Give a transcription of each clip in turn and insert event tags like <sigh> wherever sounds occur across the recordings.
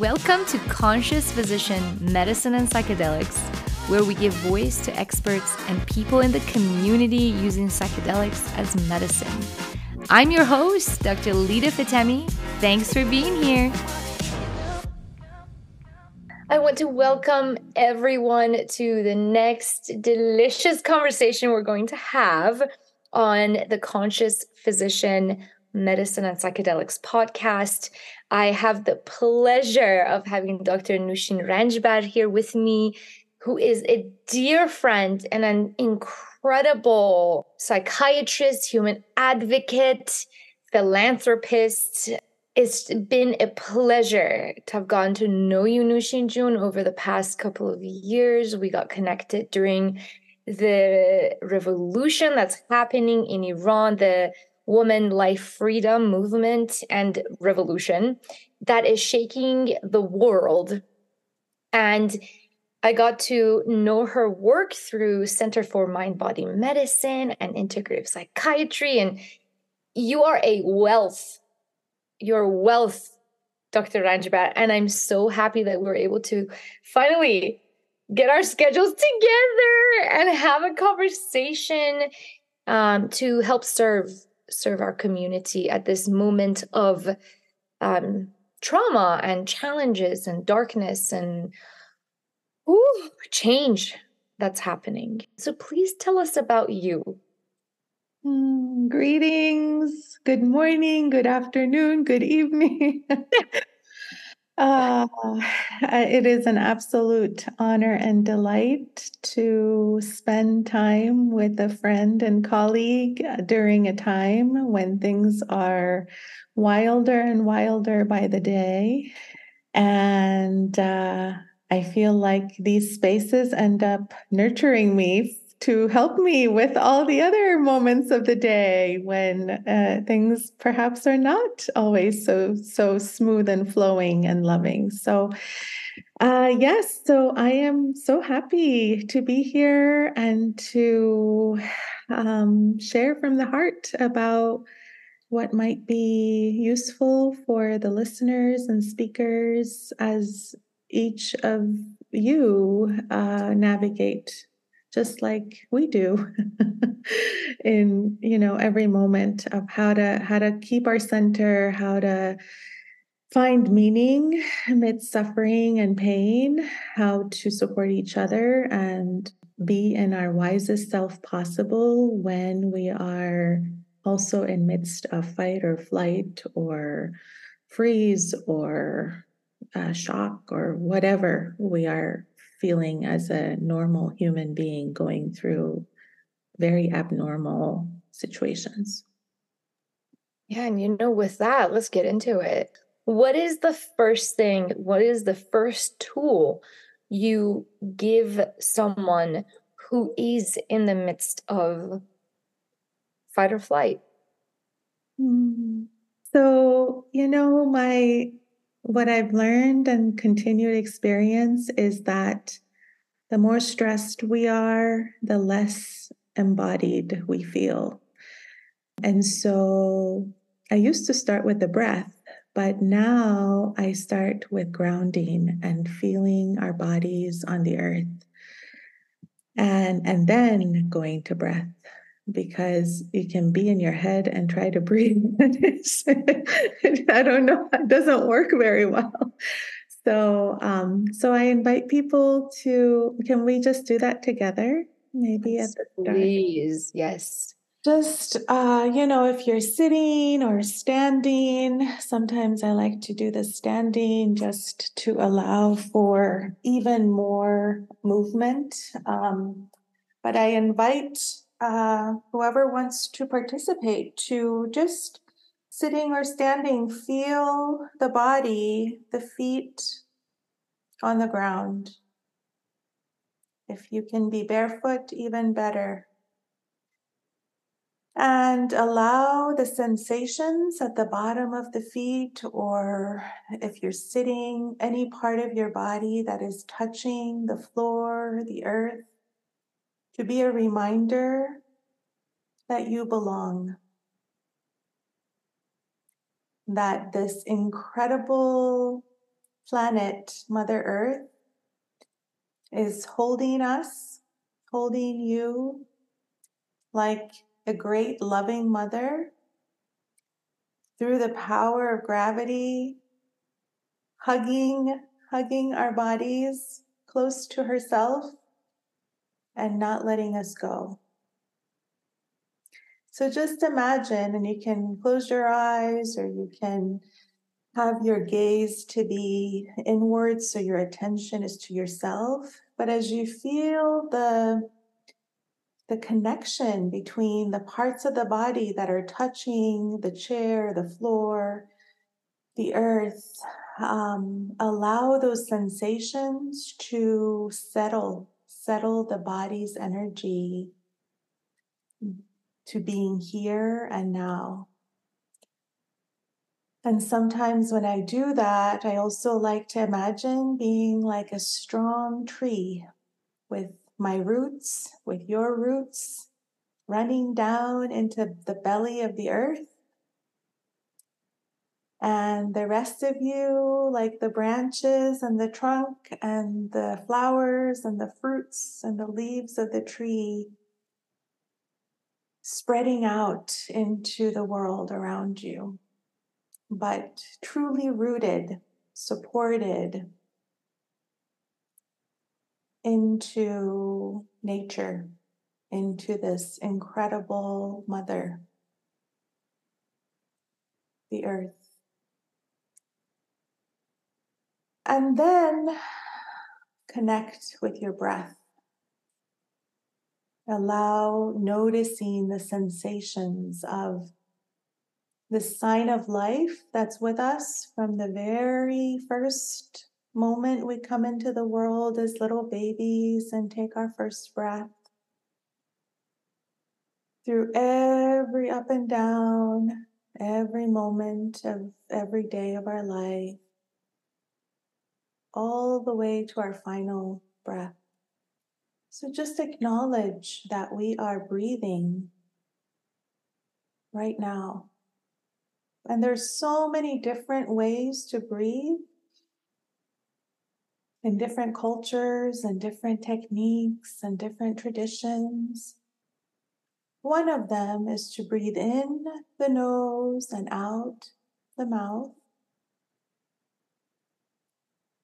Welcome to Conscious Physician Medicine and Psychedelics, where we give voice to experts and people in the community using psychedelics as medicine. I'm your host, Dr. Lida Fatemi. Thanks for being here. I want to welcome everyone to the next delicious conversation we're going to have on the Conscious Physician Medicine and Psychedelics podcast. I have the pleasure of having Dr. Noshene Ranjbar here with me, who is a dear friend and an incredible psychiatrist, human advocate, philanthropist. It's been a pleasure to have gotten to know you, Noshene Jun, over the past couple of years. We got connected during the revolution that's happening in Iran, the woman life freedom movement and revolution that is shaking the world. And I got to know her work through Center for Mind Body Medicine and Integrative Psychiatry. And you are a wealth. You're wealth, Dr. Ranjbar. And I'm so happy that we we're able to finally get our schedules together and have a conversation um, to help serve serve our community at this moment of um, trauma and challenges and darkness and ooh, change that's happening. So please tell us about you. Mm, greetings, good morning, good afternoon, good evening. <laughs> Uh, <laughs> it is an absolute honor and delight to spend time with a friend and colleague during a time when things are wilder and wilder by the day. And uh, I feel like these spaces end up nurturing me to help me with all the other moments of the day when uh, things perhaps are not always so so smooth and flowing and loving. So, uh, yes, so I am so happy to be here and to um, share from the heart about what might be useful for the listeners and speakers as each of you uh, navigate just like we do <laughs> in you know every moment of how to how to keep our center how to find meaning amidst suffering and pain how to support each other and be in our wisest self possible when we are also in midst of fight or flight or freeze or uh, shock or whatever we are feeling as a normal human being going through very abnormal situations. Yeah, and you know, with that, let's get into it. What is the first thing, what is the first tool you give someone who is in the midst of fight or flight? Mm-hmm. So, you know, my what I've learned and continued experience is that the more stressed we are, the less embodied we feel. And so I used to start with the breath, but now I start with grounding and feeling our bodies on the earth. And, and then going to breath because you can be in your head and try to breathe. <laughs> <laughs> I don't know, it doesn't work very well. So, um, so I invite people to. Can we just do that together? Maybe at the start. Please, yes. Just, uh, you know, if you're sitting or standing, sometimes I like to do the standing just to allow for even more movement. Um, but I invite uh, whoever wants to participate to just sitting or standing, feel the body, the feet on the ground. If you can be barefoot, even better. And allow the sensations at the bottom of the feet, or if you're sitting, any part of your body that is touching the floor, the earth, to be a reminder that you belong. That this incredible planet, Mother Earth, is holding us, holding you like a great loving mother through the power of gravity, hugging, hugging our bodies close to herself and not letting us go. So just imagine, and you can close your eyes or you can have your gaze to be inward so your attention is to yourself. But as you feel the the connection between the parts of the body that are touching the chair, the floor, the earth, um, allow those sensations to settle, settle the body's energy to being here and now. And sometimes when I do that, I also like to imagine being like a strong tree with my roots, with your roots, running down into the belly of the earth. And the rest of you, like the branches and the trunk and the flowers and the fruits and the leaves of the tree, spreading out into the world around you, but truly rooted, supported into nature, into this incredible mother, the earth. And then connect with your breath. Allow noticing the sensations of the sign of life that's with us from the very first moment we come into the world as little babies and take our first breath. Through every up and down, every moment of every day of our life, all the way to our final breath. So just acknowledge that we are breathing right now. And there's so many different ways to breathe in different cultures and different techniques and different traditions. One of them is to breathe in the nose and out the mouth.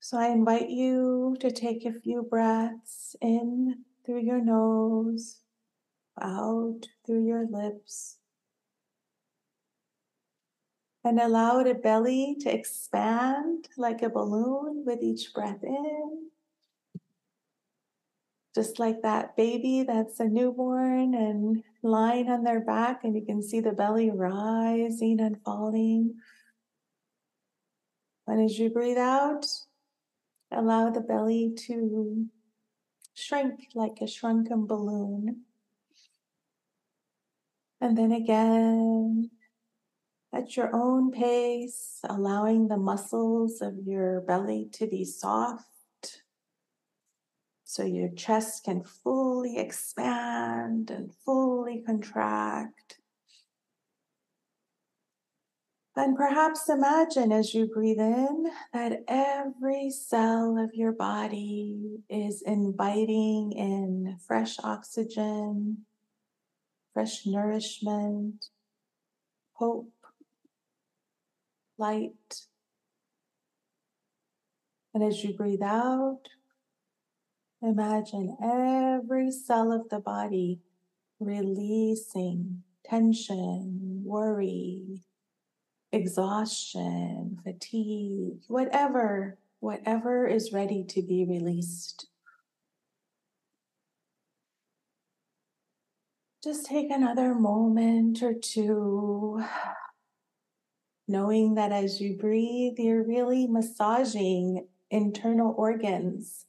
So I invite you to take a few breaths in through your nose, out through your lips, and allow the belly to expand like a balloon with each breath in. Just like that baby that's a newborn and lying on their back, and you can see the belly rising and falling. And as you breathe out, Allow the belly to shrink like a shrunken balloon. And then again, at your own pace, allowing the muscles of your belly to be soft so your chest can fully expand and fully contract. And perhaps imagine as you breathe in that every cell of your body is inviting in fresh oxygen, fresh nourishment, hope, light. And as you breathe out, imagine every cell of the body releasing tension, worry, exhaustion, fatigue, whatever, whatever is ready to be released. Just take another moment or two, knowing that as you breathe, you're really massaging internal organs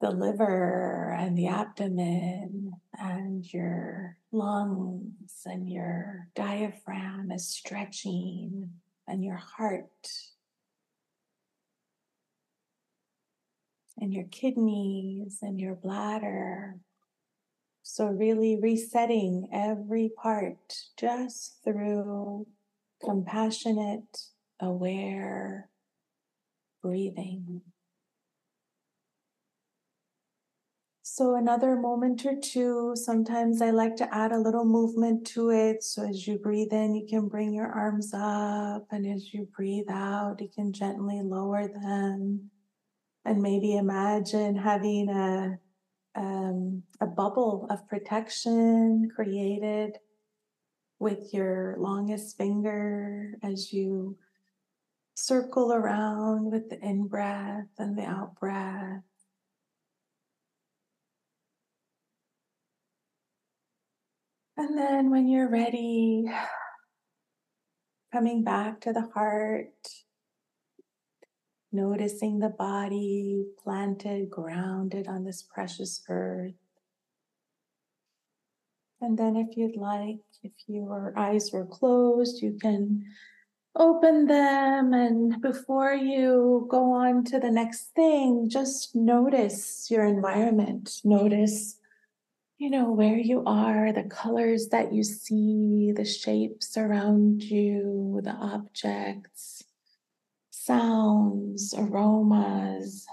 the liver and the abdomen and your lungs and your diaphragm is stretching and your heart and your kidneys and your bladder. So, really resetting every part just through compassionate, aware breathing. So, another moment or two, sometimes I like to add a little movement to it. So, as you breathe in, you can bring your arms up, and as you breathe out, you can gently lower them. And maybe imagine having a, um, a bubble of protection created with your longest finger as you circle around with the in breath and the out breath. And then when you're ready, coming back to the heart, noticing the body planted, grounded on this precious earth. And then, if you'd like, if your eyes were closed, you can open them. And before you go on to the next thing, just notice your environment. Notice you know, where you are, the colors that you see, the shapes around you, the objects, sounds, aromas.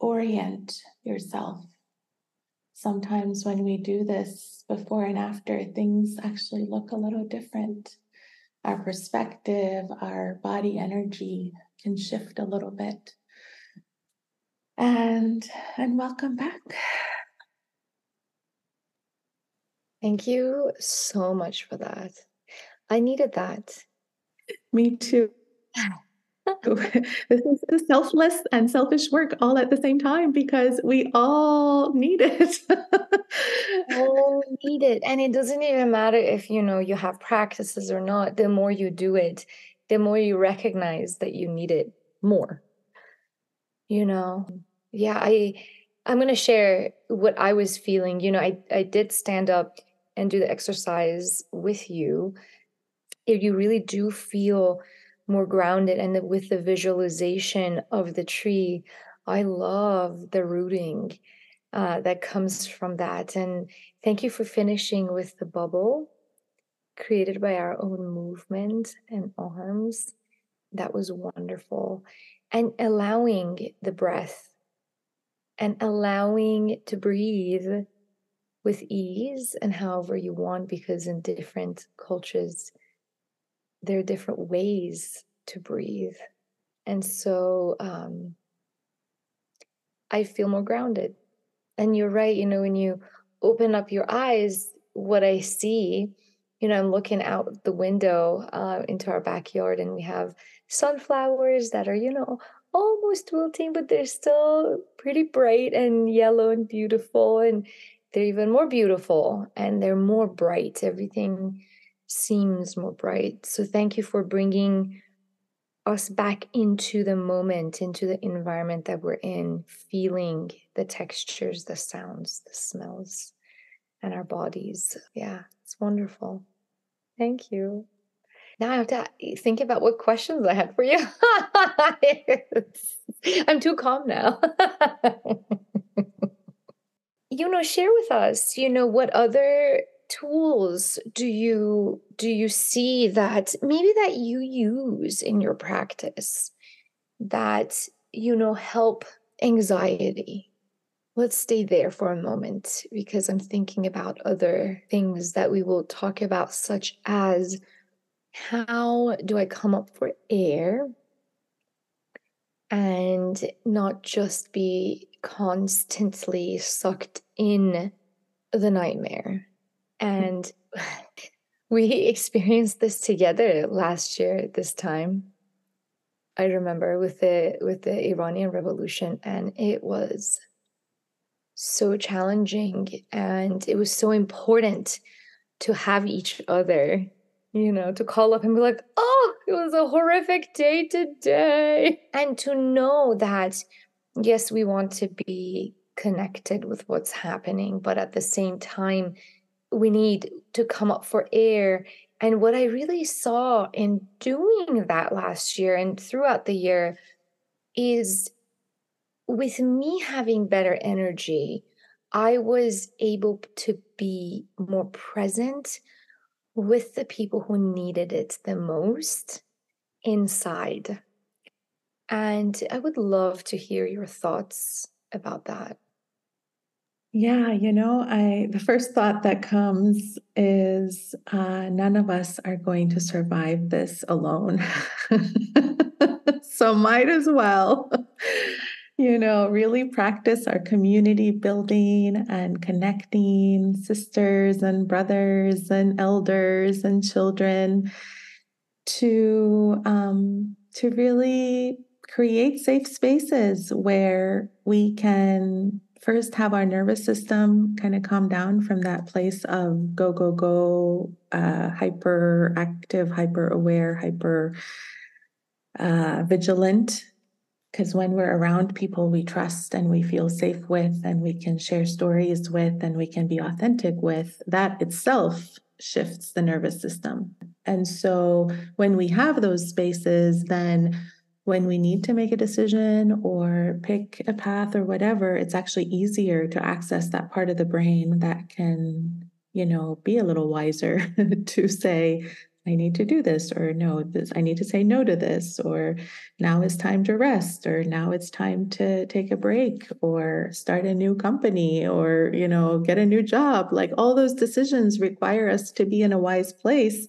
Orient yourself. Sometimes when we do this before and after, things actually look a little different. Our perspective, our body energy can shift a little bit. And and welcome back. Thank you so much for that. I needed that. Me too. <laughs> <laughs> this is selfless and selfish work all at the same time because we all need it. all need it. And it doesn't even matter if you know you have practices or not. The more you do it, the more you recognize that you need it more. You know? Yeah, I I'm gonna share what I was feeling. You know, I, I did stand up and do the exercise with you, if you really do feel more grounded and with the visualization of the tree, I love the rooting uh, that comes from that. And thank you for finishing with the bubble created by our own movement and arms. That was wonderful. And allowing the breath and allowing to breathe with ease and however you want, because in different cultures, there are different ways to breathe. And so um, I feel more grounded. And you're right, you know, when you open up your eyes, what I see, you know, I'm looking out the window uh, into our backyard and we have sunflowers that are, you know, almost wilting, but they're still pretty bright and yellow and beautiful. And they're even more beautiful and they're more bright. Everything seems more bright. So thank you for bringing us back into the moment, into the environment that we're in, feeling the textures, the sounds, the smells, and our bodies. Yeah, it's wonderful. Thank you. Now I have to eh, think about what questions I had for you. <laughs> I'm too calm now. <laughs> you know share with us you know what other tools do you do you see that maybe that you use in your practice that you know help anxiety? Let's stay there for a moment because i'm thinking about other things that we will talk about such as how do i come up for air and not just be constantly sucked in the nightmare. And <laughs> we experienced this together last year this time. I remember with the with the Iranian revolution and it was so challenging and it was so important to have each other you know, to call up and be like, oh, it was a horrific day today. And to know that, yes, we want to be connected with what's happening, but at the same time, we need to come up for air. And what I really saw in doing that last year and throughout the year is with me having better energy, I was able to be more present with the people who needed it the most inside. And I would love to hear your thoughts about that. Yeah, you know, I the first thought that comes is uh, none of us are going to survive this alone. <laughs> so might as well, <laughs> you know, really practice our community building and connecting sisters and brothers and elders and children to um, to really create safe spaces where we can first have our nervous system kind of calm down from that place of go, go, go, uh, hyper active, hyper aware, hyper uh, vigilant. Because when we're around people we trust and we feel safe with, and we can share stories with, and we can be authentic with, that itself shifts the nervous system. And so when we have those spaces, then when we need to make a decision or pick a path or whatever, it's actually easier to access that part of the brain that can, you know, be a little wiser <laughs> to say, I need to do this, or no, this, I need to say no to this, or now is time to rest, or now it's time to take a break, or start a new company, or, you know, get a new job. Like all those decisions require us to be in a wise place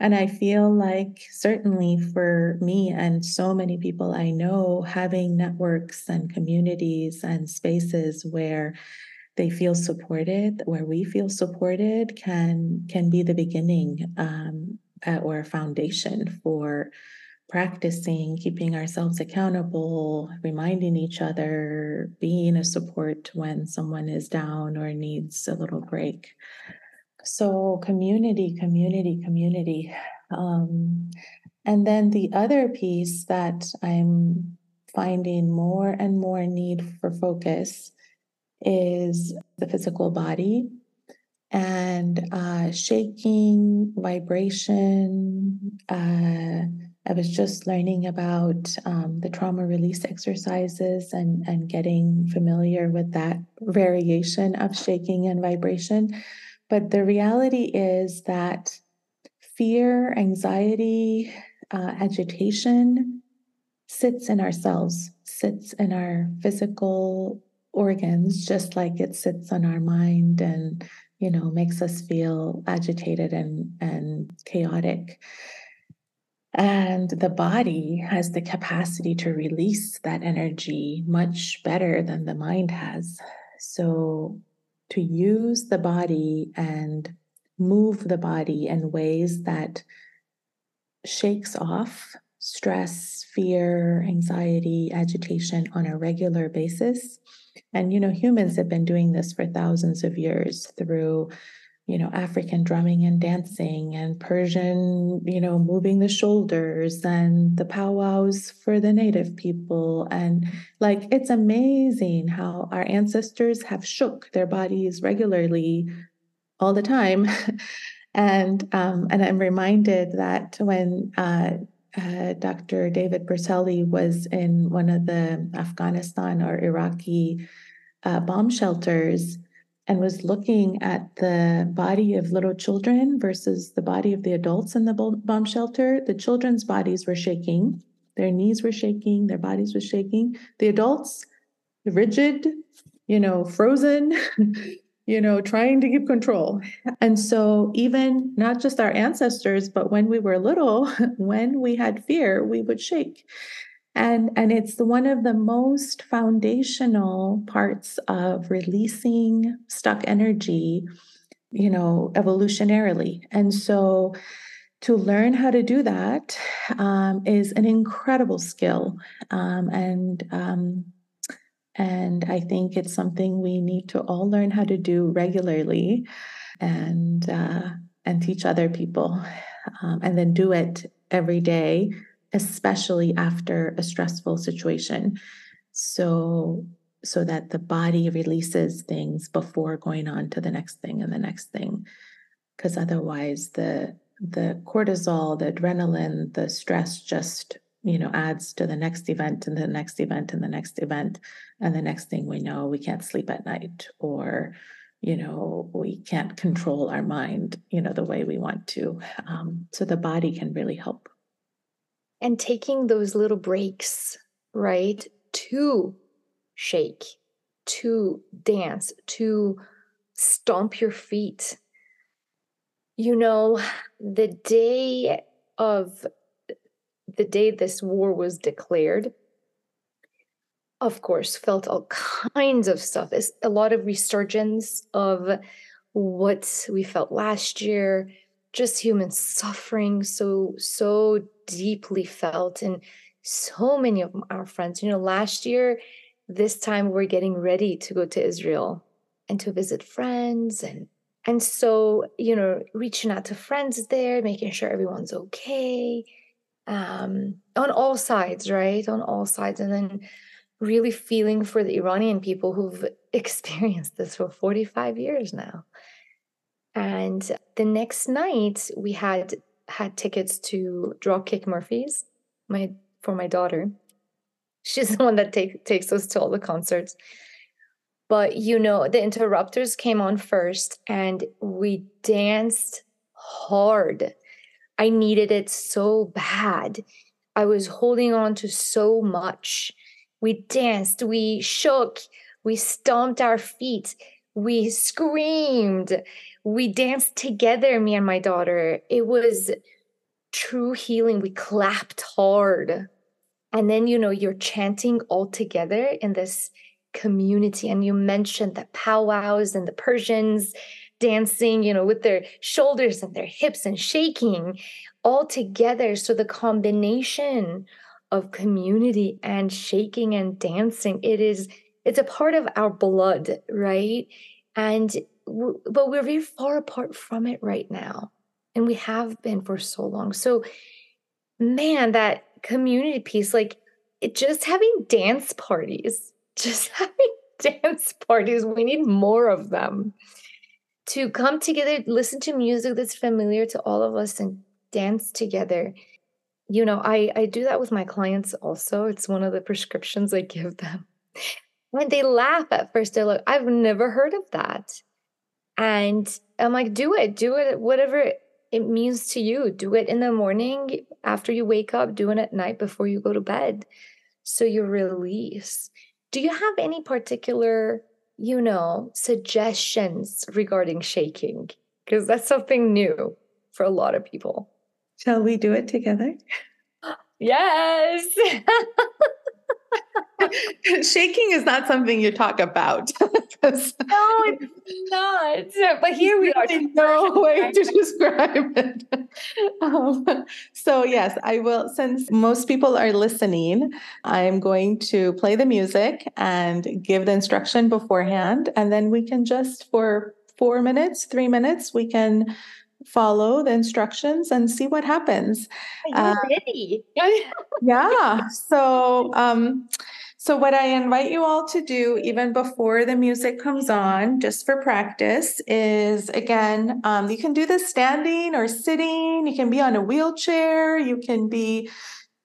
and I feel like, certainly for me and so many people I know, having networks and communities and spaces where they feel supported, where we feel supported, can can be the beginning um, or foundation for practicing keeping ourselves accountable, reminding each other, being a support when someone is down or needs a little break. So, community, community, community. Um, and then the other piece that I'm finding more and more need for focus is the physical body and uh, shaking, vibration. Uh, I was just learning about um, the trauma release exercises and, and getting familiar with that variation of shaking and vibration. But the reality is that fear, anxiety, uh, agitation sits in ourselves, sits in our physical organs, just like it sits on our mind and, you know, makes us feel agitated and, and chaotic. And the body has the capacity to release that energy much better than the mind has. So to use the body and move the body in ways that shakes off stress, fear, anxiety, agitation on a regular basis. And, you know, humans have been doing this for thousands of years through you know, African drumming and dancing and Persian, you know, moving the shoulders and the powwows for the native people. And like, it's amazing how our ancestors have shook their bodies regularly all the time. <laughs> and, um, and I'm reminded that when, uh, uh, Dr. David Berceli was in one of the Afghanistan or Iraqi uh, bomb shelters, and was looking at the body of little children versus the body of the adults in the bomb shelter, the children's bodies were shaking. Their knees were shaking, their bodies were shaking. The adults, rigid, you know, frozen, <laughs> you know, trying to keep control. And so, even not just our ancestors, but when we were little, <laughs> when we had fear, we would shake and and it's one of the most foundational parts of releasing stuck energy you know evolutionarily. And so to learn how to do that um, is an incredible skill. Um, and um, and i think it's something we need to all learn how to do regularly and uh, and teach other people um, and then do it every day especially after a stressful situation. So so that the body releases things before going on to the next thing and the next thing. Because otherwise the the cortisol the adrenaline the stress just you know adds to the next event and the next event and the next event. And the next thing we know we can't sleep at night or you know we can't control our mind you know the way we want to. Um, so the body can really help and taking those little breaks right? To shake, to dance, to stomp your feet. You know, the day of the day this war was declared, of course, felt all kinds of stuff. A lot of resurgence of what we felt last year, just human suffering, so, so deeply felt. And so many of our friends, you know, last year, this time we're getting ready to go to Israel and to visit friends and and so you know reaching out to friends there making sure everyone's okay um on all sides right on all sides and then really feeling for the Iranian people who've <laughs> experienced this for 45 years now. And the next night we had had tickets to Dropkick Murphys, my for my daughter. She's <laughs> the one that take, takes us to all the concerts. But you know, the interrupters came on first and we danced hard. I needed it so bad. I was holding on to so much we danced, we shook, we stomped our feet, we screamed, we danced together, me and my daughter. It was true healing. We clapped hard. And then, you know, you're chanting all together in this community. And you mentioned the powwows and the Persians dancing, you know, with their shoulders and their hips and shaking all together. So the combination of community and shaking and dancing it is it's a part of our blood right and but we're very far apart from it right now and we have been for so long so man that community piece like it just having dance parties <laughs> just having dance parties we need more of them to come together listen to music that's familiar to all of us and dance together you know, I I do that with my clients also. It's one of the prescriptions I give them. When they laugh at first, they're like, I've never heard of that. And I'm like, do it, do it, whatever it means to you. Do it in the morning after you wake up, do it at night before you go to bed. So you release. Do you have any particular, you know, suggestions regarding shaking? Because that's something new for a lot of people. Shall we do it together? <gasps> Yes. <laughs> <laughs> Shaking is not something you talk about. <laughs> no, it's not. But here we are. No way to <laughs> describe it. Um, so, yes, I will. Since most people are listening, I'm going to play the music and give the instruction beforehand. And then we can just, for four minutes, three minutes, we can follow the instructions and see what happens. Uh, ready. yeah. So, um, so what I invite you all to do, even before the music comes on, just for practice, is again, um, you can do this standing or sitting. You can be on a wheelchair. You can be,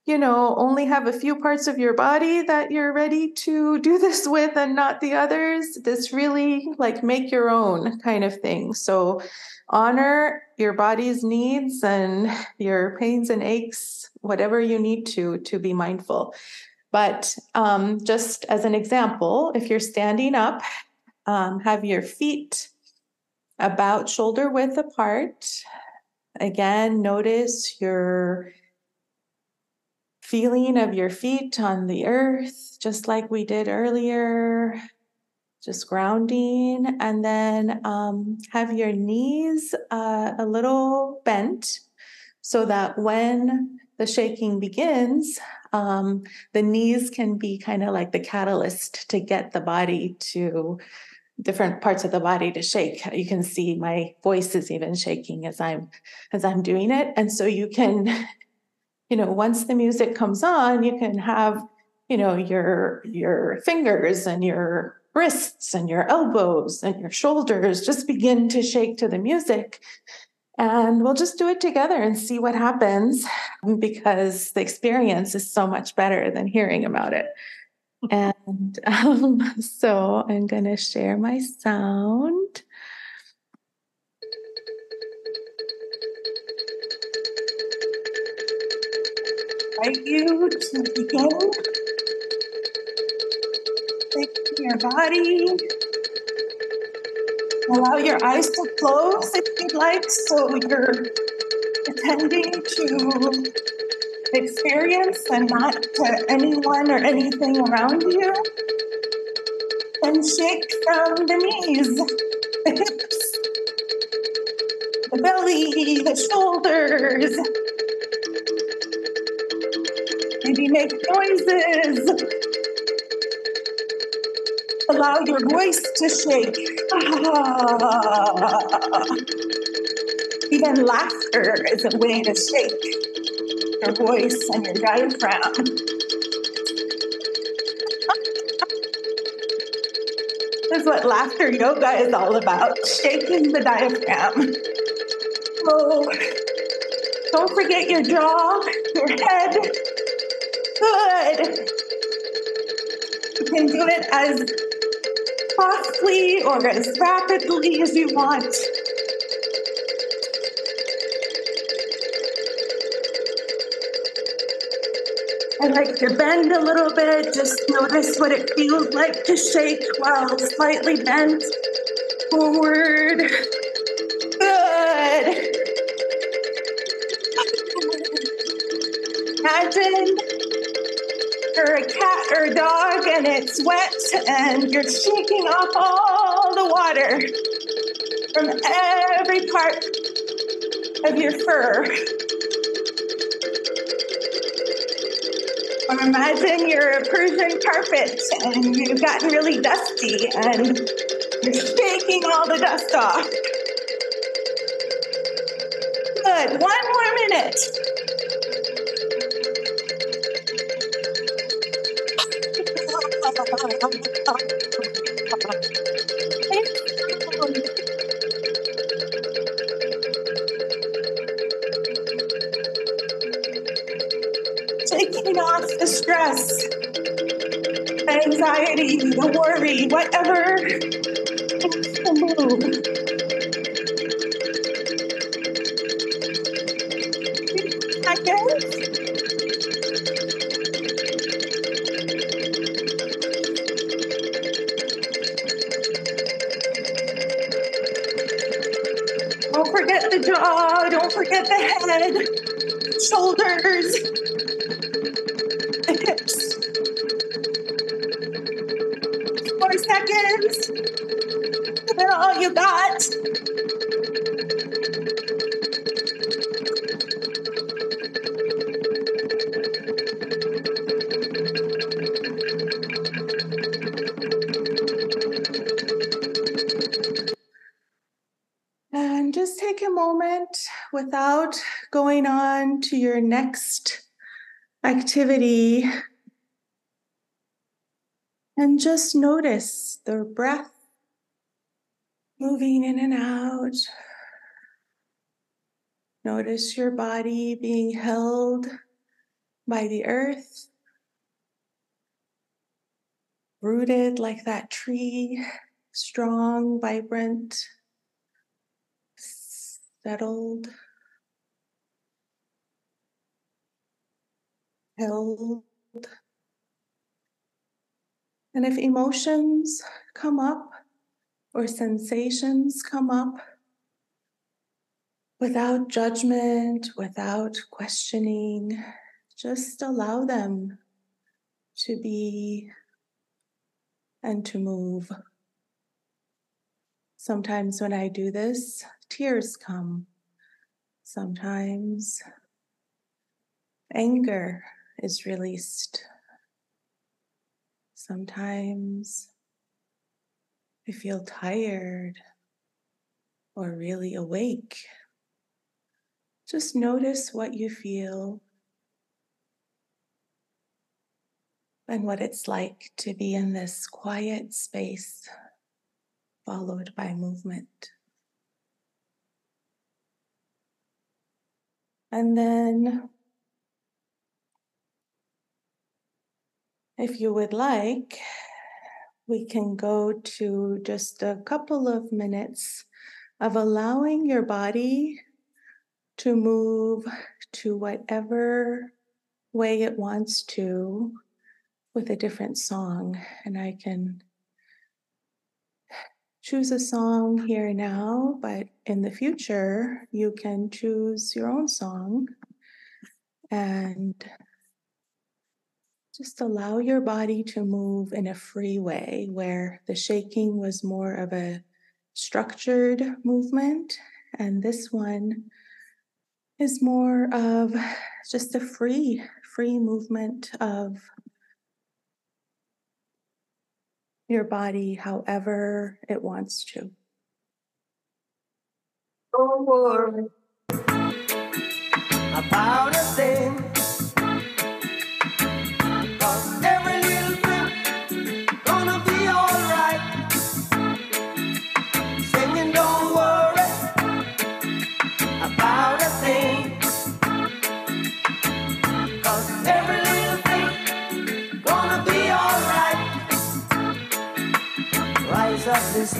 you know, only have a few parts of your body that you're ready to do <laughs> this with, and not the others. This really like make your own kind of thing. So honor your body's needs and your pains and aches, whatever you need to, to be mindful. But um, just as an example, if you're standing up, um, have your feet about shoulder width apart. Again, notice your feeling of your feet on the earth, just like we did earlier just grounding, and then um, have your knees uh, a little bent so that when the shaking begins, um, the knees can be kind of like the catalyst to get the body to different parts of the body to shake. You can see my voice is even shaking as I'm as I'm doing it, and so you can, <laughs> you know, once the music comes on, you can have, you know, your your fingers and your wrists and your elbows and your shoulders just begin to shake to the music. And we'll just do it together and see what happens <laughs> because the experience is so much better than hearing about it. and <laughs> um, so I'm going to share my sound. Invite you to begin in your body. Allow your eyes to close if you'd like, so you're attending to experience and not to anyone or anything around you. And shake from the knees, the hips, the belly, the shoulders. Maybe make noises. Allow your voice to shake. <laughs> Even laughter is a way to shake your voice and your diaphragm. <laughs> This is what laughter yoga is all about shaking the diaphragm. Oh, don't forget your jaw, your head. Good. You can do it as softly or as rapidly as you want. I like to bend a little bit. Just notice what it feels like to shake while slightly bent forward. Good. Imagine a cat or dog and it's wet and you're shaking off all the water from every part of your fur. Or imagine you're a Persian carpet and you've gotten really dusty and you're shaking all the dust off. Good. One anxiety, the worry, whatever needs to move. Seconds. Don't forget the jaw, don't forget the head, shoulders, you got. And just take a moment without going on to your next activity. And just notice the breath moving in and out. Notice your body being held by the earth, rooted like that tree, strong, vibrant, settled, held. And if emotions come up or sensations come up, without judgment, without questioning, just allow them to be and to move. Sometimes when I do this, tears come. Sometimes anger is released. Sometimes I feel tired or really awake. Just notice what you feel and what it's like to be in this quiet space followed by movement. And then, if you would like, we can go to just a couple of minutes of allowing your body to move to whatever way it wants to with a different song. And I can choose a song here now, but in the future, you can choose your own song and just allow your body to move in a free way where the shaking was more of a structured movement, and this one is more of just a free, free movement of your body however it wants to. Worry about a thing.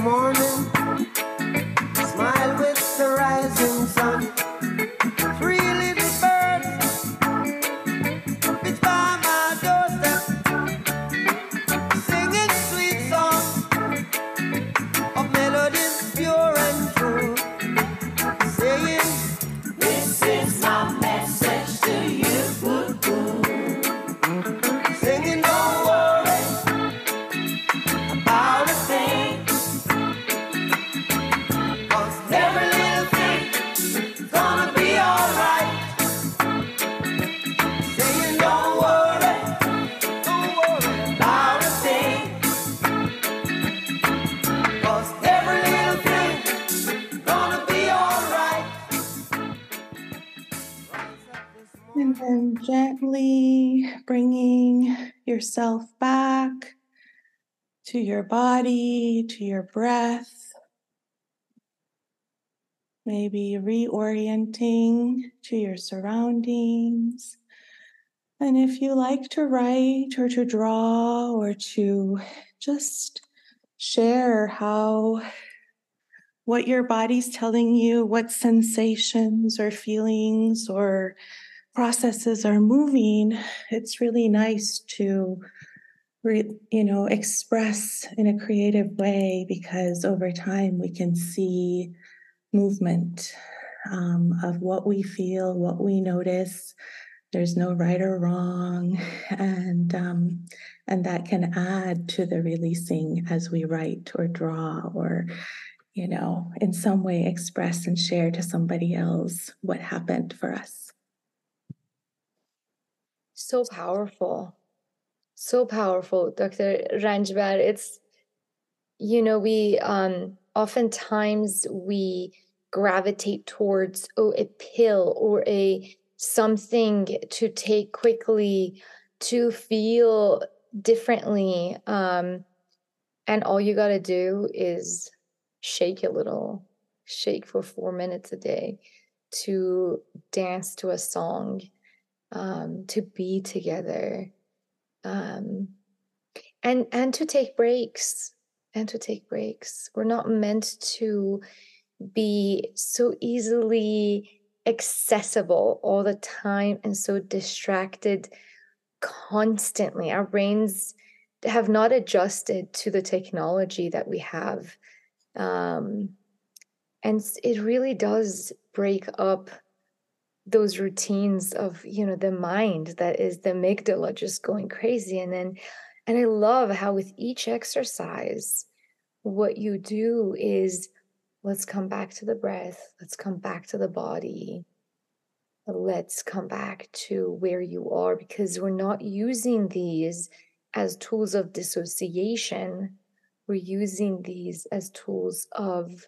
Morning. Yourself back to your body, to your breath. Maybe reorienting to your surroundings. And if you like to write or to draw or to just share how what your body's telling you, what sensations or feelings or processes are moving, it's really nice to re, you know express in a creative way because over time we can see movement um, of what we feel, what we notice. There's no right or wrong, <laughs> and um, and that can add to the releasing as we write or draw or you know in some way express and share to somebody else what happened for us so powerful. So powerful, Dr. Ranjbar. It's, you know, we um, oftentimes we gravitate towards, oh, a pill or a something to take quickly to feel differently. Um, and all you got to do is shake a little, shake for four minutes a day to dance to a song um, to be together um, and and to take breaks and to take breaks. We're not meant to be so easily accessible all the time and so distracted constantly. Our brains have not adjusted to the technology that we have um, and it really does break up those routines of you know the mind that is the amygdala just going crazy and then and i love how with each exercise what you do is let's come back to the breath let's come back to the body let's come back to where you are because we're not using these as tools of dissociation we're using these as tools of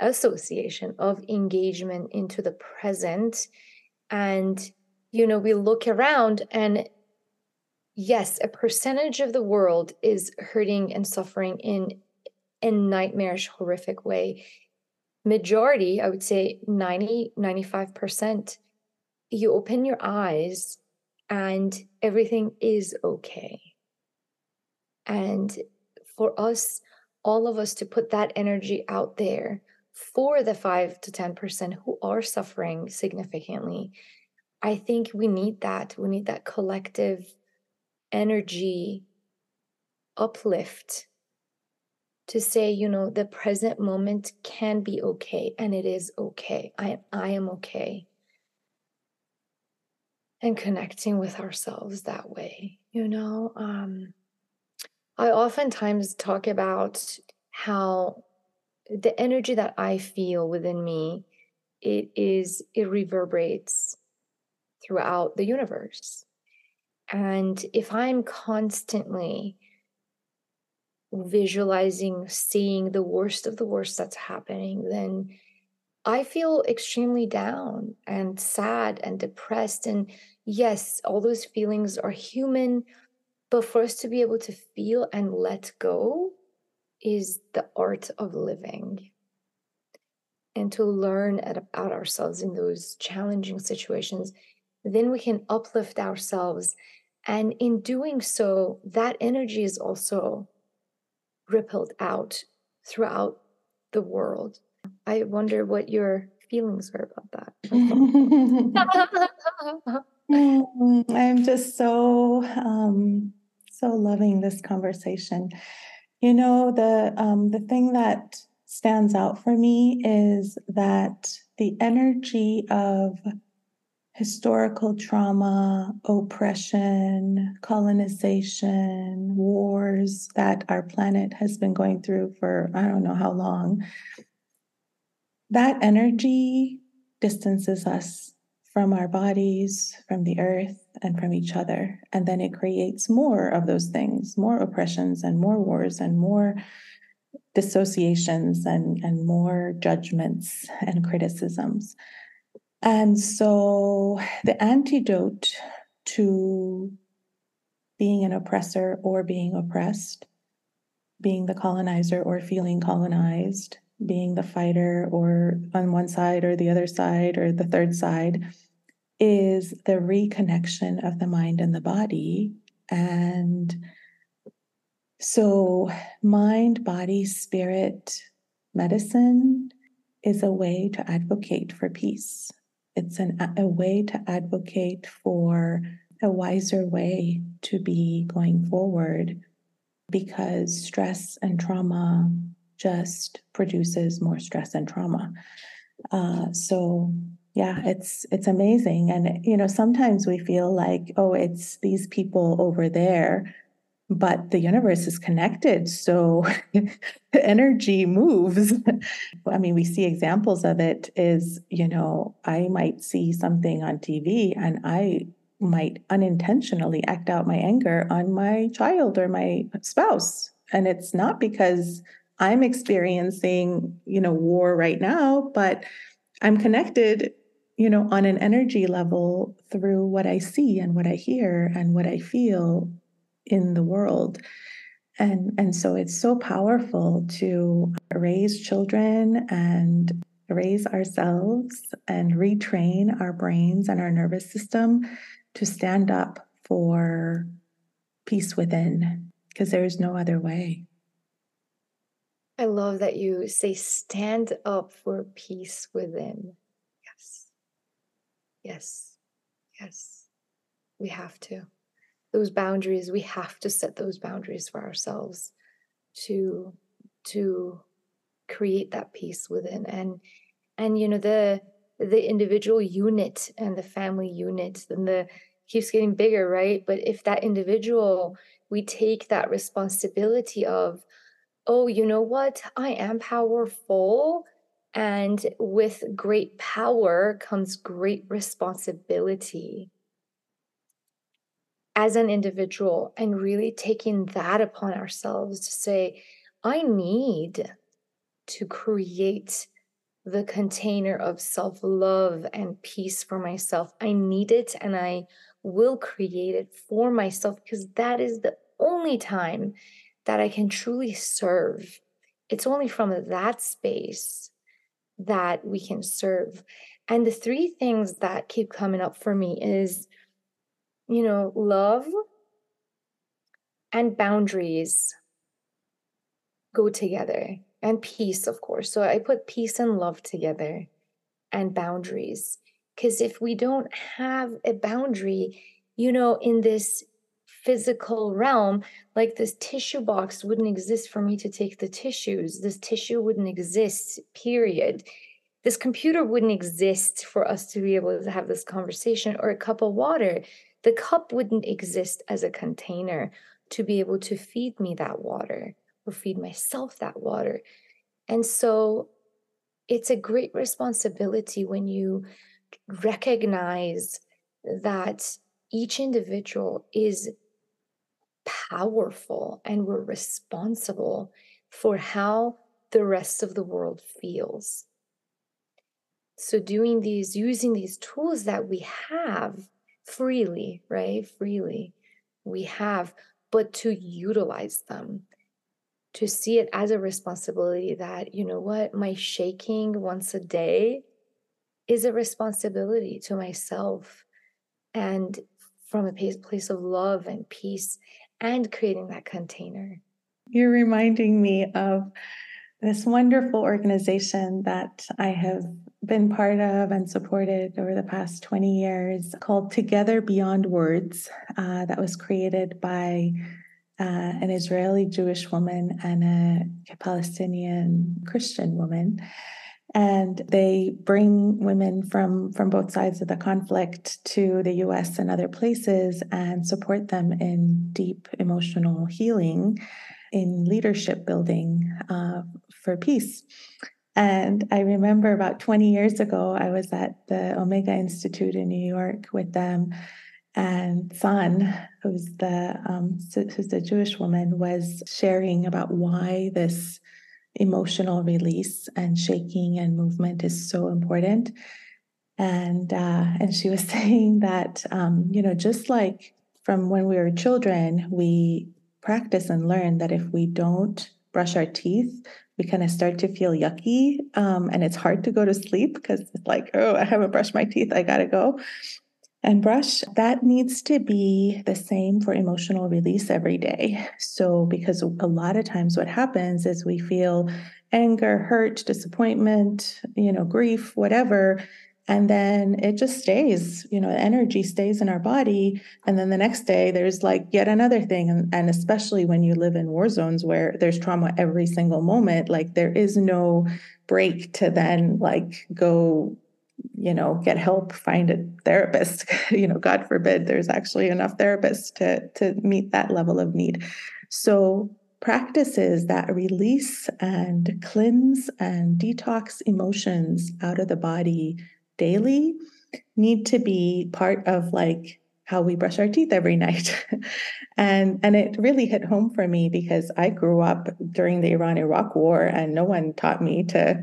association of engagement into the present and you know we look around and yes a percentage of the world is hurting and suffering in a nightmarish horrific way. Majority i would say 90 95% you open your eyes and everything is okay. And for us all of us to put that energy out there for the 5 to 10% who are suffering significantly, I think we need that. We need that collective energy uplift to say, you know, the present moment can be okay and it is okay. I, I am okay. And connecting with ourselves that way, you know. Um, I oftentimes talk about how the energy that I feel within me, it is, it reverberates throughout the universe. And if I'm constantly visualizing, seeing the worst of the worst that's happening, then I feel extremely down and sad and depressed. And yes, all those feelings are human, but for us to be able to feel and let go is the art of living. And to learn about ourselves in those challenging situations, then we can uplift ourselves. And in doing so, that energy is also rippled out throughout the world. I wonder what your feelings are about that. <laughs> I'm just so um, so loving this conversation. You know, the um, the thing that stands out for me is that the energy of historical trauma, oppression, colonization, wars that our planet has been going through for I don't know how long, that energy distances us from our bodies, from the earth, and from each other. And then it creates more of those things, more oppressions, and more wars, and more dissociations, and, and more judgments and criticisms. And so the antidote to being an oppressor or being oppressed, being the colonizer or feeling colonized, being the fighter or on one side or the other side or the third side, is the reconnection of the mind and the body. And so, mind, body, spirit medicine is a way to advocate for peace it's an, a way to advocate for a wiser way to be going forward because stress and trauma just produces more stress and trauma. Uh, so yeah, it's it's amazing, and you know sometimes we feel like oh, it's these people over there but the universe is connected so the <laughs> energy moves. <laughs> I mean we see examples of it is you know i might see something on tv and i might unintentionally act out my anger on my child or my spouse and it's not because i'm experiencing you know war right now but i'm connected you know on an energy level through what i see and what i hear and what i feel in the world. And and so it's so powerful to raise children and raise ourselves and retrain our brains and our nervous system to stand up for peace within because there's no other way. I love that you say stand up for peace within yes. Yes. We have to. Those boundaries we have to set those boundaries for ourselves to to create that peace within. And and you know the the individual unit and the family unit and the keeps getting bigger right? But if that individual we take that responsibility of oh you know what? I am powerful and with great power comes great responsibility as an individual and really taking that upon ourselves to say, I need to create the container of self love and peace for myself. I need it and I will create it for myself because that is the only time that I can truly serve. It's only from that space that we can serve. And the three things that keep coming up for me is you know, love and boundaries go together, and peace, of course. So I put peace and love together and boundaries. Because if we don't have a boundary, you know, in this physical realm like this tissue box wouldn't exist for me to take the tissues. This tissue wouldn't exist period. This computer wouldn't exist for us to be able to have this conversation or a cup of water. The cup wouldn't exist as a container to be able to feed me that water or feed myself that water. And so it's a great responsibility when you recognize that each individual is powerful and we're responsible for how the rest of the world feels. So, doing these, using these tools that we have freely, right? Freely, we have, but to utilize them, to see it as a responsibility that, you know what, my shaking once a day is a responsibility to myself and from a place of love and peace and creating that container. You're reminding me of this wonderful organization that I have been part of and supported over the past 20 years called Together Beyond Words, uh, that was created by uh, an Israeli Jewish woman and a Palestinian Christian woman and they bring women from from both sides of the conflict to the US and other places and support them in deep emotional healing in leadership building uh, for peace. And I remember about 20 years ago, I was at the Omega Institute in New York with them, and San, who's the um, who's the Jewish woman, was sharing about why this emotional release and shaking and movement is so important. And uh, and she was <laughs> saying that um, you know just like from when we were children, we practice and learn that if we don't brush our teeth, we kind of start to feel yucky, um, and it's hard to go to sleep because it's like, oh, I haven't brushed my teeth, I gotta go and brush, that needs to be the same for emotional release every day. So, because a lot of times what happens is we feel anger, hurt, disappointment, you know, grief, whatever. And then it just stays, you know, the energy stays in our body. And then the next day, there's like yet another thing. And, and especially when you live in war zones where there's trauma every single moment, like there is no break to then like go you know get help find a therapist. <laughs> You know god forbid there's actually enough therapists to to meet that level of need. So practices that release and cleanse and detox emotions out of the body daily need to be part of like how we brush our teeth every <laughs> night. And and it really hit home for me because i grew up during the iran iraq war and no one taught me to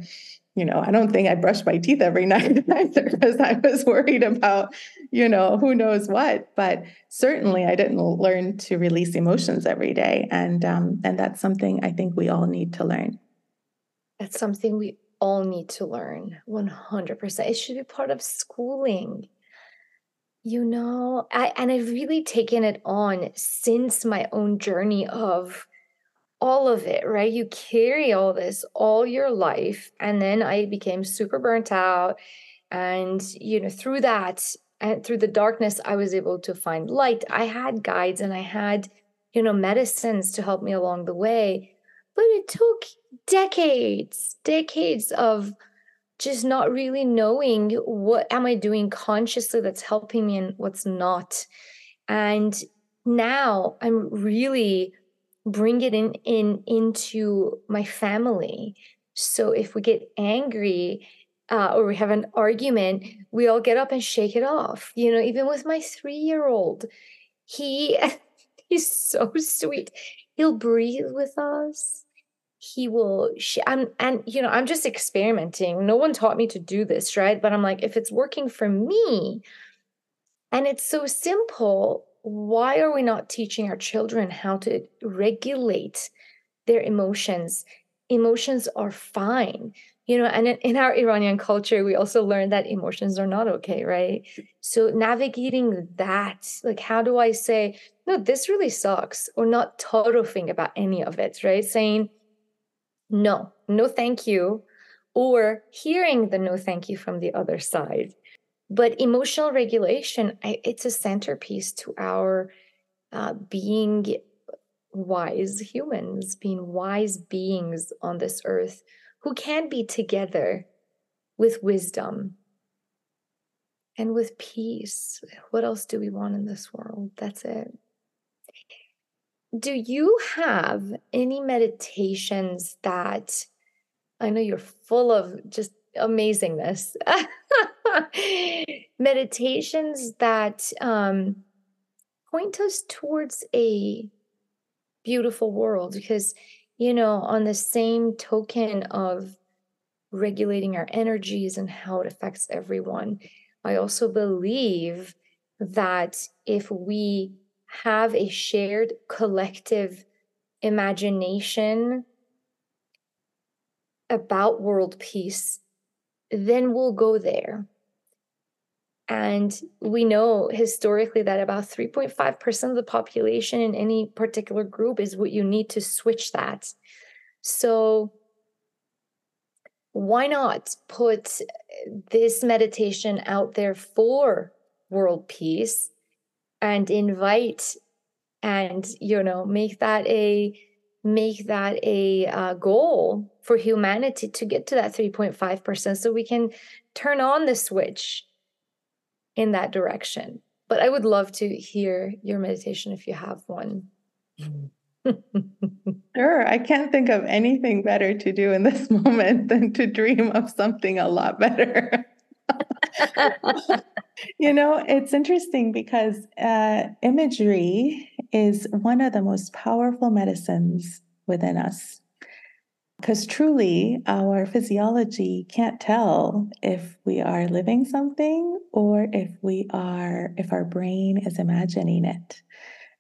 you know, I don't think I brushed my teeth every <laughs> night either because I was worried about, you know, who knows what. But certainly, I didn't learn to release emotions every day, and um, and that's something I think we all need to learn. That's something we all need to learn. One hundred percent. It should be part of schooling. You know, I and I've really taken it on since my own journey of all of it, right? You carry all this all your life. And then I became super burnt out. And, you know, through that and through the darkness, I was able to find light. I had guides and I had, you know, medicines to help me along the way. But it took decades, decades of just not really knowing what am I doing consciously that's helping me and what's not. And now I'm really bring it in in into my family. So if we get angry uh, or we have an argument we all get up and shake it off. You know even with my three year old he <laughs> he's so sweet. He'll breathe with us. He will sh- and and you know i'm just experimenting. No one taught me to do this right? But i'm like if it's working for me and it's so simple why are we not teaching our children how to regulate their emotions? Emotions are fine. You know, and in, in our Iranian culture, we also learned that emotions are not okay, right? So navigating that, like, how do I say, no, this really sucks, or not total about any of it, right? Saying, no, no, thank you, or hearing the no, thank you from the other side but emotional regulation, I, it's a centerpiece to our uh, being wise humans, being wise beings on this earth who can be together with wisdom and with peace. What else do we want in this world? That's it. Do you have any meditations that I know you're full of just amazingness? <laughs> <laughs> meditations that um, point us towards a beautiful world because you know on the same token of regulating our energies and how it affects everyone i also believe that if we have a shared collective imagination about world peace then we'll go there and we know historically that about 3.5% of the population in any particular group is what you need to switch that. So, why not put this meditation out there for world peace and invite and you know make that a make that a uh, goal for humanity to get to that 3.5% so we can turn on the switch in that direction. But I would love to hear your meditation if you have one. <laughs> sure. I can't think of anything better to do in this <laughs> moment than to dream of something a lot better. <laughs> you know, it's interesting because uh, imagery is one of the most powerful medicines within us. Because truly, our physiology can't tell if we are living something or if we are, if our brain is imagining it.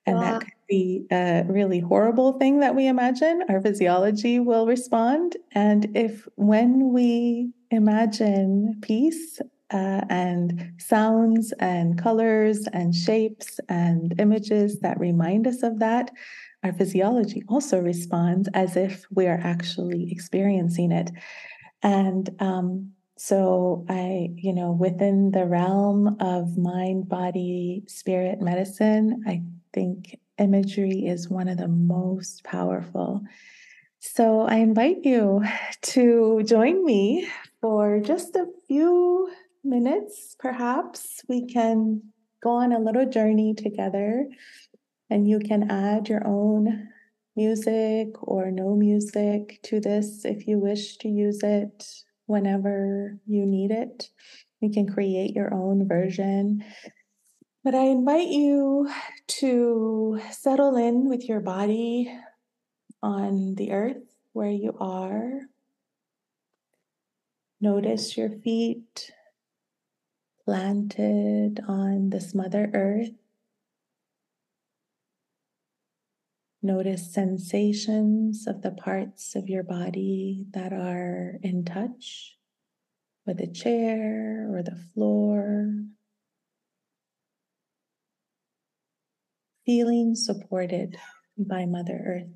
And wow. that could be a really horrible thing that we imagine. Our physiology will respond. And if when we imagine peace uh, and sounds and colors and shapes and images that remind us of that, our physiology also responds as if we are actually experiencing it. And um, so, I, you know, within the realm of mind, body, spirit medicine, I think imagery is one of the most powerful. So, I invite you <laughs> to join me for just a few minutes, perhaps. We can go on a little journey together and you can add your own music or no music to this if you wish to use it whenever you need it. You can create your own version. But I invite you to settle in with your body on the earth where you are. Notice your feet planted on this Mother Earth. Notice sensations of the parts of your body that are in touch with the chair or the floor. Feeling supported by Mother Earth.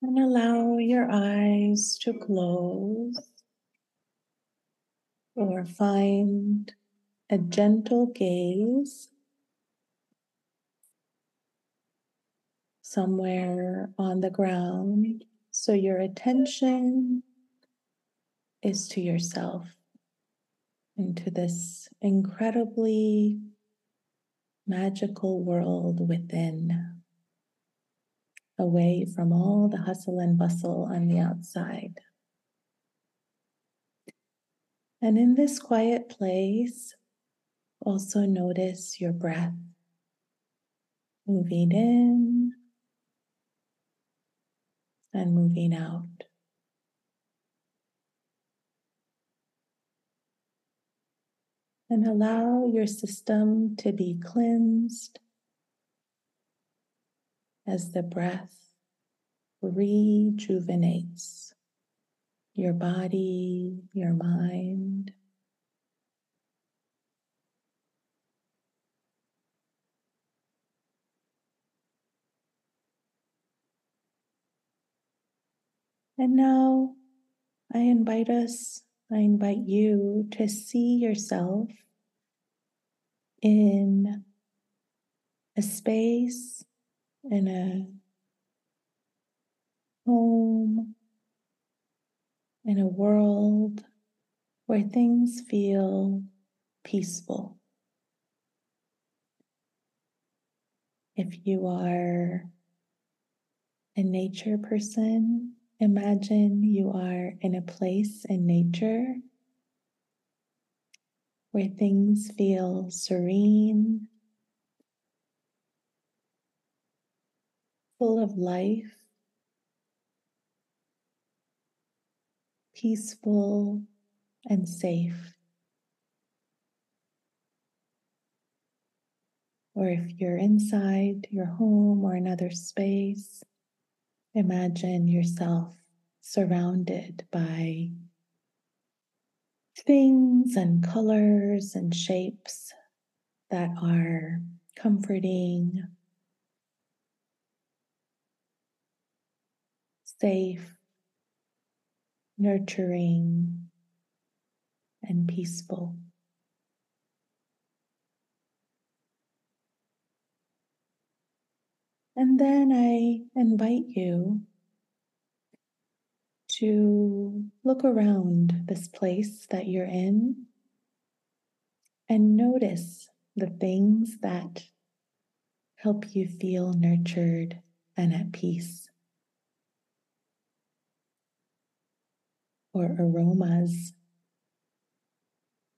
And allow your eyes to close or find a gentle gaze somewhere on the ground. So your attention is to yourself, into this incredibly magical world within, away from all the hustle and bustle on the outside. And in this quiet place, also notice your breath moving in and moving out. And allow your system to be cleansed as the breath rejuvenates your body, your mind. And now I invite us, I invite you to see yourself in a space, in a home, in a world where things feel peaceful. If you are a nature person, imagine you are in a place in nature where things feel serene, full of life, peaceful, and safe. Or if you're inside your home or another space, imagine yourself surrounded by things and colors and shapes that are comforting, safe, nurturing, and peaceful. And then I invite you to look around this place that you're in and notice the things that help you feel nurtured and at peace. Or aromas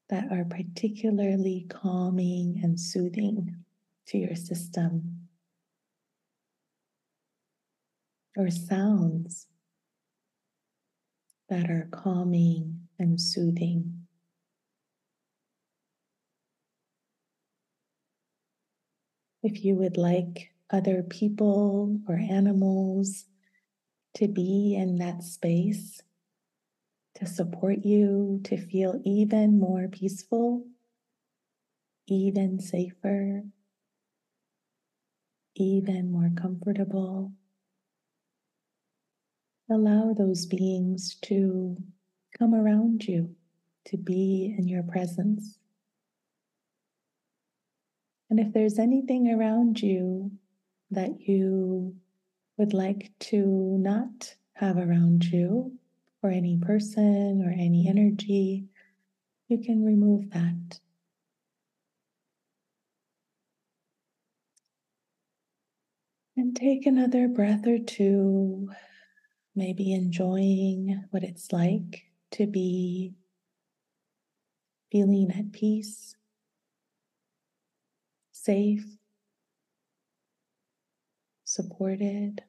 that are particularly calming and soothing to your system. Or sounds that are calming and soothing. If you would like other people or animals to be in that space, to support you, to feel even more peaceful, even safer, even more comfortable. Allow those beings to come around you, to be in your presence. And if there's anything around you that you would like to not have around you, or any person or any energy, you can remove that. And take another breath or two maybe enjoying what it's like to be feeling at peace, safe, supported.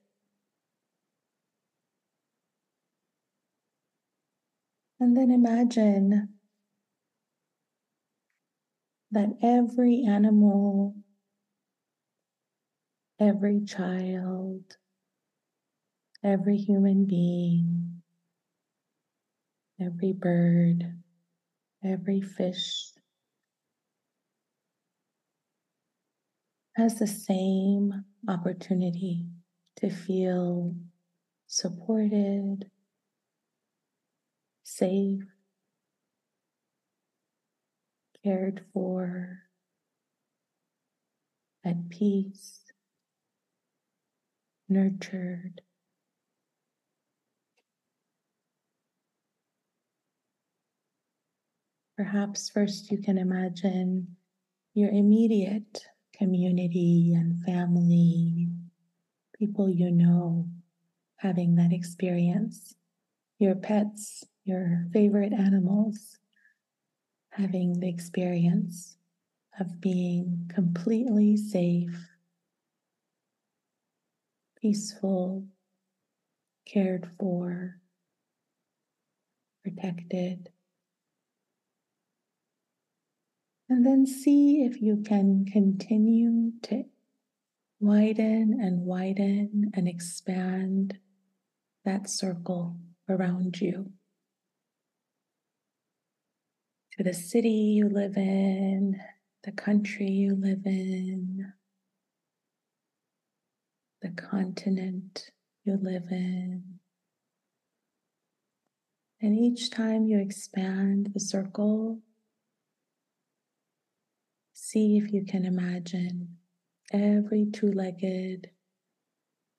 And then imagine that every animal, every child, every human being, every bird, every fish has the same opportunity to feel supported, safe, cared for, at peace, nurtured. Perhaps first you can imagine your immediate community and family, people you know having that experience, your pets, your favorite animals having the experience of being completely safe, peaceful, cared for, protected. And then see if you can continue to widen and widen and expand that circle around you. To the city you live in, the country you live in, the continent you live in. And each time you expand the circle, see if you can imagine every two legged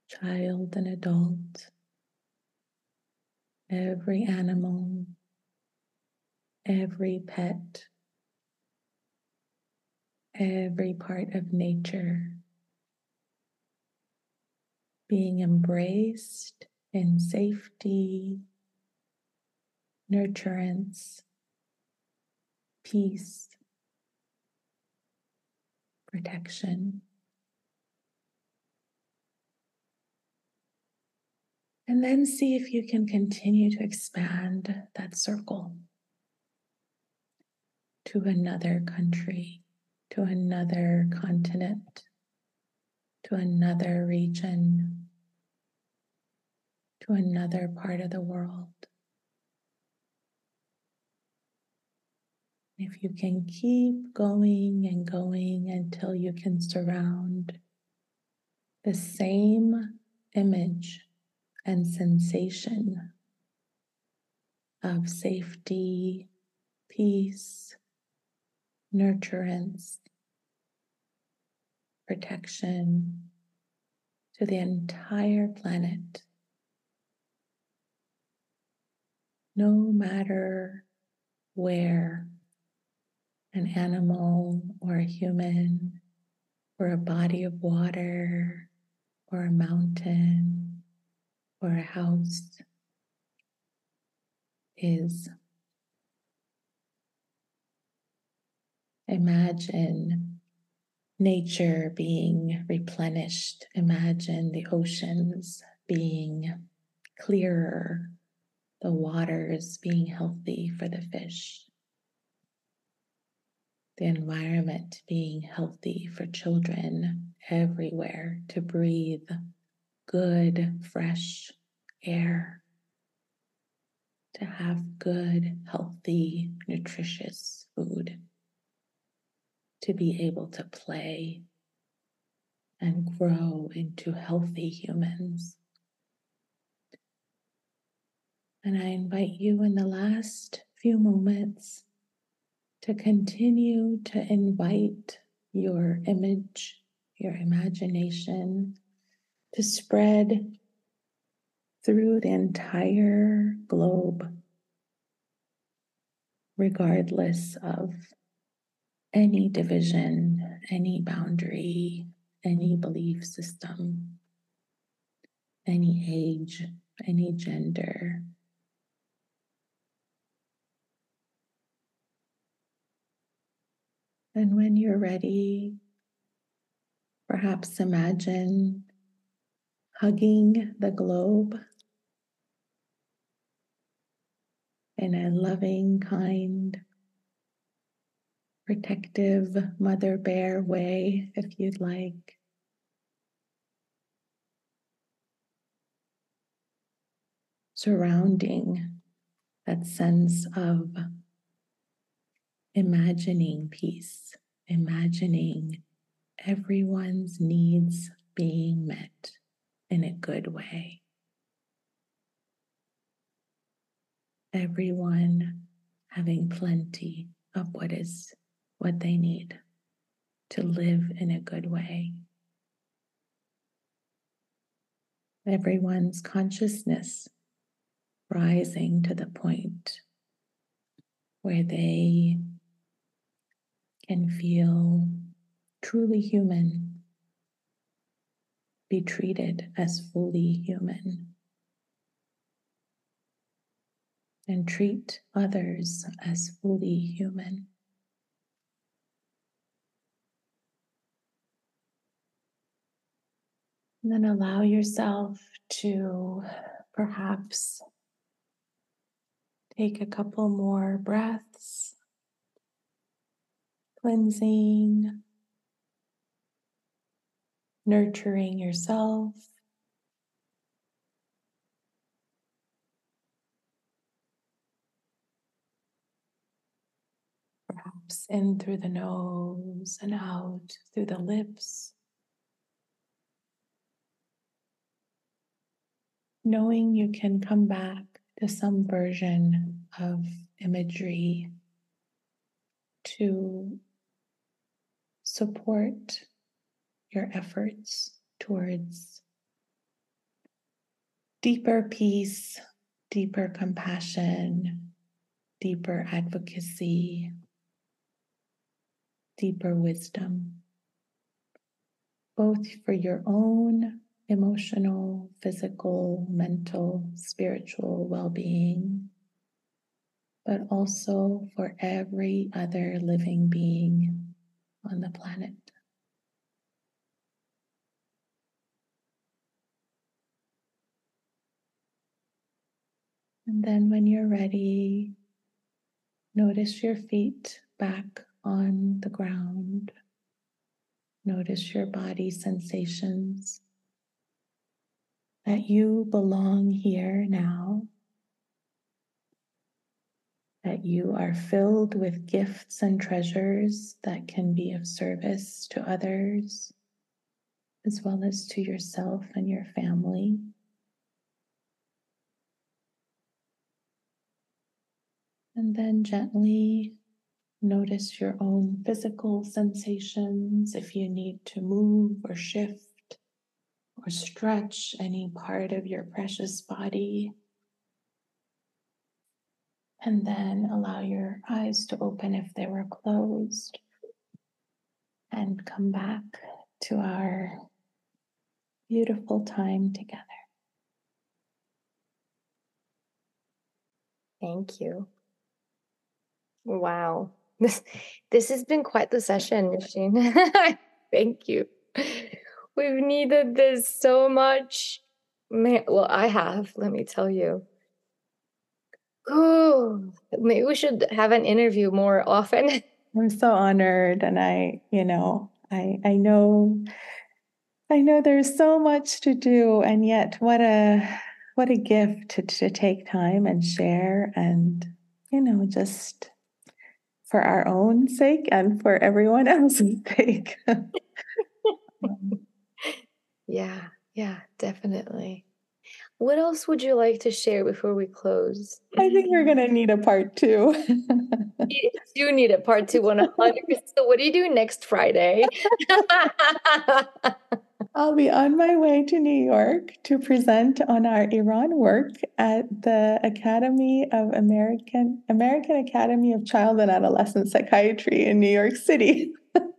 child and adult, every animal, every pet, every part of nature being embraced in safety, nurturance, peace, protection. And then see if you can continue to expand that circle to another country, to another continent, to another region, to another part of the world. If you can keep going and going until you can surround the same image and sensation of safety, peace, nurturance, protection to the entire planet. No matter where an animal or a human or a body of water or a mountain or a house is. Imagine nature being replenished. Imagine the oceans being clearer, the waters being healthy for the fish, the environment being healthy for children everywhere to breathe good, fresh air, to have good, healthy, nutritious food to be able to play and grow into healthy humans. And I invite you in the last few moments to continue to invite your image, your imagination to spread through the entire globe, regardless of any division, any boundary, any belief system, any age, any gender. And when you're ready, perhaps imagine hugging the globe in a loving, kind, protective mother bear way if you'd like. Surrounding that sense of imagining peace, imagining everyone's needs being met in a good way. Everyone having plenty of what is what they need to live in a good way. Everyone's consciousness rising to the point where they can feel truly human, be treated as fully human, and treat others as fully human. And then allow yourself to perhaps take a couple more breaths, cleansing, nurturing yourself. Perhaps in through the nose and out through the lips. knowing you can come back to some version of imagery to support your efforts towards deeper peace, deeper compassion, deeper advocacy, deeper wisdom, both for your own emotional, physical, mental, spiritual well being, but also for every other living being on the planet. And then when you're ready, notice your feet back on the ground. Notice your body sensations. That you belong here now. That you are filled with gifts and treasures that can be of service to others, as well as to yourself and your family. And then gently notice your own physical sensations if you need to move or shift or stretch any part of your precious body. And then allow your eyes to open if they were closed. And come back to our beautiful time together. Thank you. Wow. This this has been quite the session, Noshene. <laughs> Thank you. We've needed this so much. Man, well, I have, let me tell you. Oh, maybe we should have an interview more often. <laughs> I'm so honored and I, you know, I I know I know there's so much to do and yet what a what a gift to, to take time and share and you know just for our own sake and for everyone <laughs> else's sake. <laughs> yeah, yeah, definitely. What else would you like to share before we close? I think we're going to need a part two. <laughs> you do need a part two 100%. So, what do you do next Friday? <laughs> I'll be on my way to New York to present on our Iran work at the Academy of American American Academy of Child and Adolescent Psychiatry in New York City. <laughs>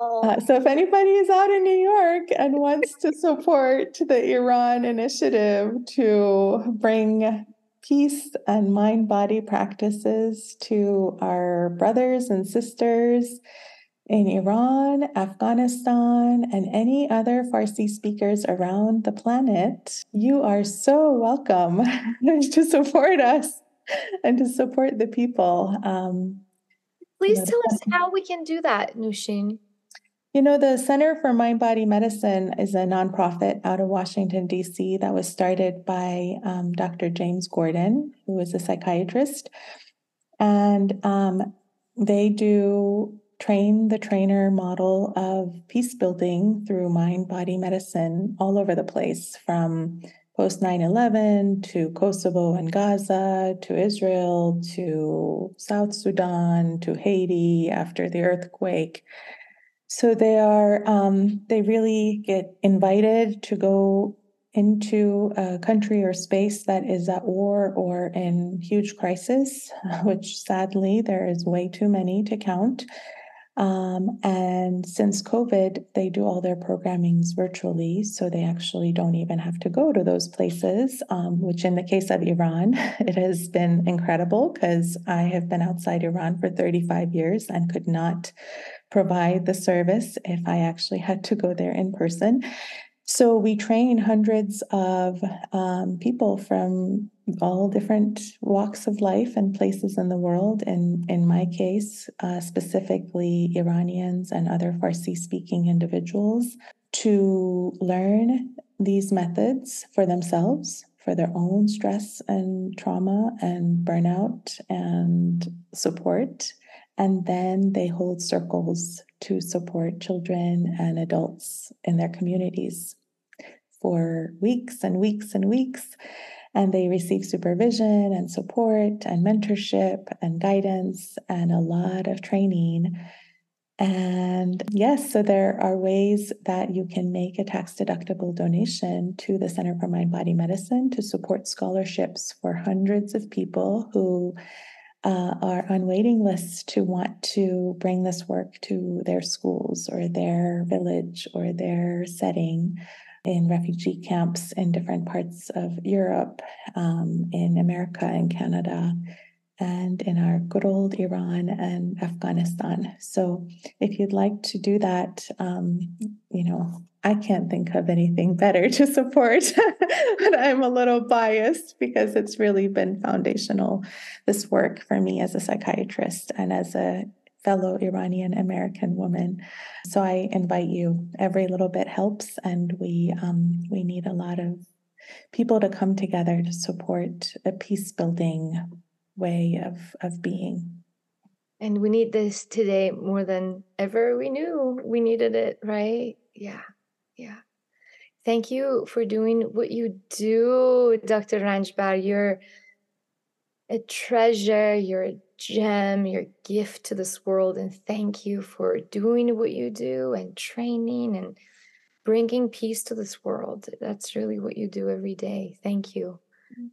Uh, so if anybody is out in New York and wants to support the Iran initiative to bring peace and mind body practices to our brothers and sisters in Iran, Afghanistan, and any other Farsi speakers around the planet, you are so welcome <laughs> to support us and to support the people. Um, Please you know, tell us how we can do that, Noshene. You know, the Center for Mind Body Medicine is a nonprofit out of Washington, D.C., that was started by um, Dr. James Gordon, who is a psychiatrist. And um, they do train the trainer model of peace building through mind body medicine all over the place from post 9 11 to Kosovo and Gaza to Israel to South Sudan to Haiti after the earthquake. So they are, um, they really get invited to go into a country or space that is at war or in huge crisis, <laughs> which sadly there is way too many to count. Um, and since COVID, they do all their programmings virtually. So they actually don't even have to go to those places, um, which in the case of Iran, <laughs> it has been incredible because I have been outside Iran for 35 years and could not provide the service if I actually had to go there in person. So we train hundreds of um, people from all different walks of life and places in the world. And in my case, uh, specifically Iranians and other Farsi speaking individuals, to learn these methods for themselves, for their own stress and trauma and burnout and support. And then they hold circles to support children and adults in their communities for weeks and weeks and weeks. And they receive supervision and support and mentorship and guidance and a lot of training. And yes, so there are ways that you can make a tax deductible donation to the Center for Mind Body Medicine to support scholarships for hundreds of people who uh, are on waiting lists to want to bring this work to their schools or their village or their setting in refugee camps in different parts of Europe, um, in America and Canada and in our good old Iran and Afghanistan. So, if you'd like to do that, um, you know, I can't think of anything better to support, <laughs> but I'm a little biased because it's really been foundational, this work for me as a psychiatrist and as a fellow Iranian American woman. So I invite you. Every little bit helps, and we um, we need a lot of people to come together to support a peace building way of of being. And we need this today more than ever. We knew we needed it right? Yeah yeah. Thank you for doing what you do dr ranjbar. You're a treasure you're a gem you're a gift to this world. And thank you for doing what you do and training and bringing peace to this world. That's really what you do every day. Thank you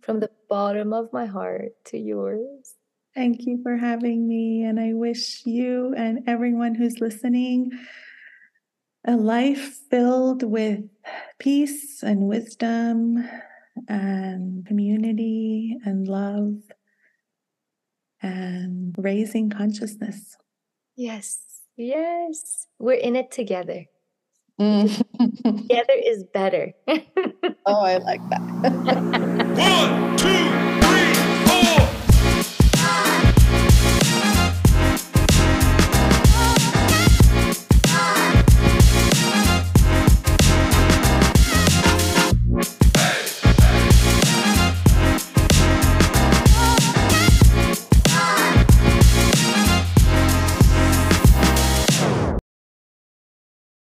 from the bottom of my heart to yours. Thank you for having me. And I wish you and everyone who's listening a life filled with peace and wisdom and community and love and raising consciousness. Yes, yes. We're in it together. Mm. together is better. <laughs> oh, I like that. <laughs> One, two,